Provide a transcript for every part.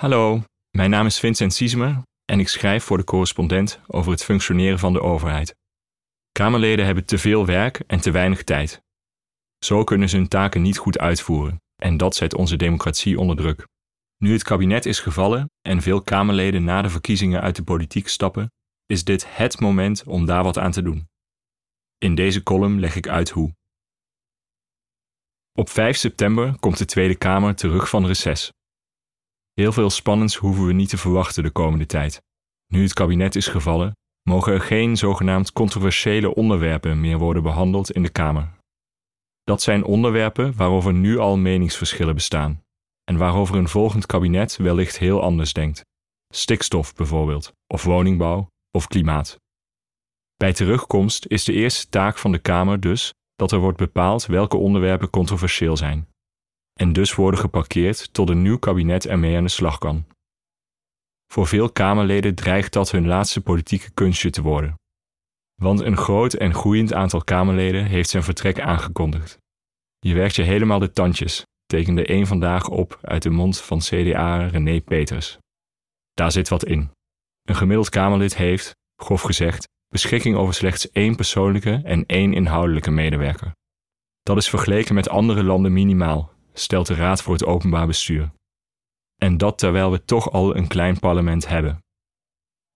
Hallo, mijn naam is Vincent Siesemer en ik schrijf voor de correspondent over het functioneren van de overheid. Kamerleden hebben te veel werk en te weinig tijd. Zo kunnen ze hun taken niet goed uitvoeren en dat zet onze democratie onder druk. Nu het kabinet is gevallen en veel Kamerleden na de verkiezingen uit de politiek stappen, is dit het moment om daar wat aan te doen. In deze column leg ik uit hoe. Op 5 september komt de Tweede Kamer terug van reces. Heel veel spannends hoeven we niet te verwachten de komende tijd. Nu het kabinet is gevallen, mogen er geen zogenaamd controversiële onderwerpen meer worden behandeld in de Kamer. Dat zijn onderwerpen waarover nu al meningsverschillen bestaan en waarover een volgend kabinet wellicht heel anders denkt. Stikstof bijvoorbeeld, of woningbouw, of klimaat. Bij terugkomst is de eerste taak van de Kamer dus dat er wordt bepaald welke onderwerpen controversieel zijn. En dus worden geparkeerd tot een nieuw kabinet ermee aan de slag kan. Voor veel Kamerleden dreigt dat hun laatste politieke kunstje te worden. Want een groot en groeiend aantal Kamerleden heeft zijn vertrek aangekondigd. Je werkt je helemaal de tandjes, tekende één vandaag op uit de mond van CDA René Peters. Daar zit wat in. Een gemiddeld Kamerlid heeft, grof gezegd, beschikking over slechts één persoonlijke en één inhoudelijke medewerker. Dat is vergeleken met andere landen minimaal, stelt de Raad voor het Openbaar Bestuur. En dat terwijl we toch al een klein parlement hebben.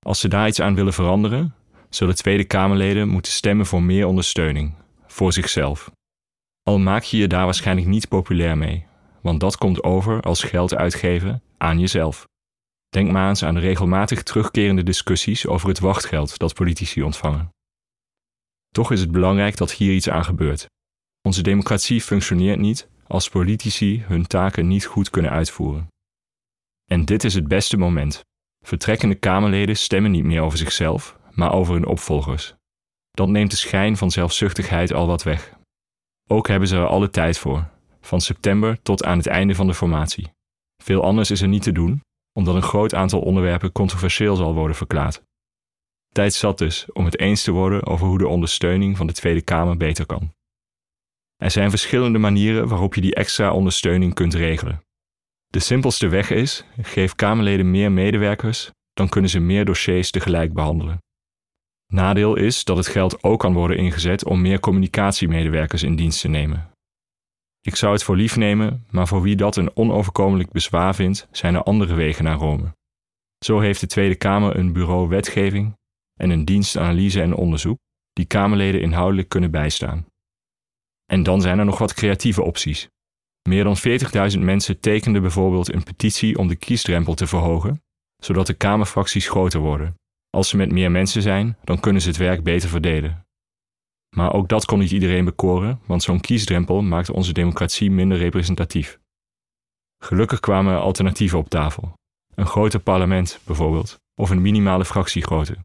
Als ze daar iets aan willen veranderen, zullen Tweede Kamerleden moeten stemmen voor meer ondersteuning, voor zichzelf. Al maak je je daar waarschijnlijk niet populair mee, want dat komt over als geld uitgeven aan jezelf. Denk maar eens aan de regelmatig terugkerende discussies over het wachtgeld dat politici ontvangen. Toch is het belangrijk dat hier iets aan gebeurt. Onze democratie functioneert niet als politici hun taken niet goed kunnen uitvoeren. En dit is het beste moment. Vertrekkende Kamerleden stemmen niet meer over zichzelf, maar over hun opvolgers. Dat neemt de schijn van zelfzuchtigheid al wat weg. Ook hebben ze er alle tijd voor, van september tot aan het einde van de formatie. Veel anders is er niet te doen, omdat een groot aantal onderwerpen controversieel zal worden verklaard. Tijd zat dus om het eens te worden over hoe de ondersteuning van de Tweede Kamer beter kan. Er zijn verschillende manieren waarop je die extra ondersteuning kunt regelen. De simpelste weg is: geef Kamerleden meer medewerkers, dan kunnen ze meer dossiers tegelijk behandelen. Nadeel is dat het geld ook kan worden ingezet om meer communicatiemedewerkers in dienst te nemen. Ik zou het voor lief nemen, maar voor wie dat een onoverkomelijk bezwaar vindt, zijn er andere wegen naar Rome. Zo heeft de Tweede Kamer een bureau wetgeving en een dienst analyse en onderzoek die Kamerleden inhoudelijk kunnen bijstaan. En dan zijn er nog wat creatieve opties. Meer dan 40.000 mensen tekenden bijvoorbeeld een petitie om de kiesdrempel te verhogen, zodat de Kamerfracties groter worden. Als ze met meer mensen zijn, dan kunnen ze het werk beter verdelen. Maar ook dat kon niet iedereen bekoren, want zo'n kiesdrempel maakt onze democratie minder representatief. Gelukkig kwamen er alternatieven op tafel. Een groter parlement bijvoorbeeld, of een minimale fractiegrootte.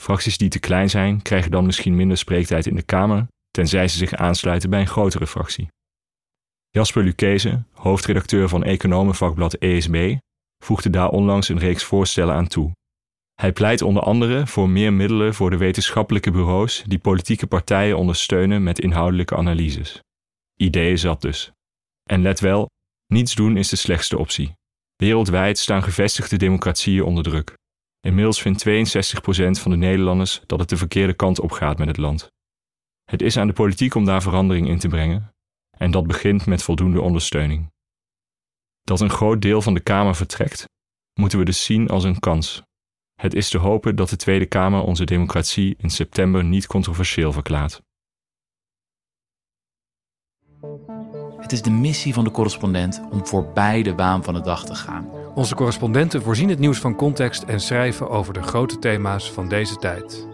Fracties die te klein zijn, krijgen dan misschien minder spreektijd in de Kamer, tenzij ze zich aansluiten bij een grotere fractie. Jasper Lucchese, hoofdredacteur van economenvakblad ESB, voegde daar onlangs een reeks voorstellen aan toe. Hij pleit onder andere voor meer middelen voor de wetenschappelijke bureaus die politieke partijen ondersteunen met inhoudelijke analyses. Ideeën zat dus. En let wel, niets doen is de slechtste optie. Wereldwijd staan gevestigde democratieën onder druk. Inmiddels vindt 62% van de Nederlanders dat het de verkeerde kant op gaat met het land. Het is aan de politiek om daar verandering in te brengen, en dat begint met voldoende ondersteuning. Dat een groot deel van de Kamer vertrekt, moeten we dus zien als een kans. Het is te hopen dat de Tweede Kamer onze democratie in september niet controversieel verklaart. Het is de missie van de correspondent om voorbij de baan van de dag te gaan. Onze correspondenten voorzien het nieuws van context en schrijven over de grote thema's van deze tijd.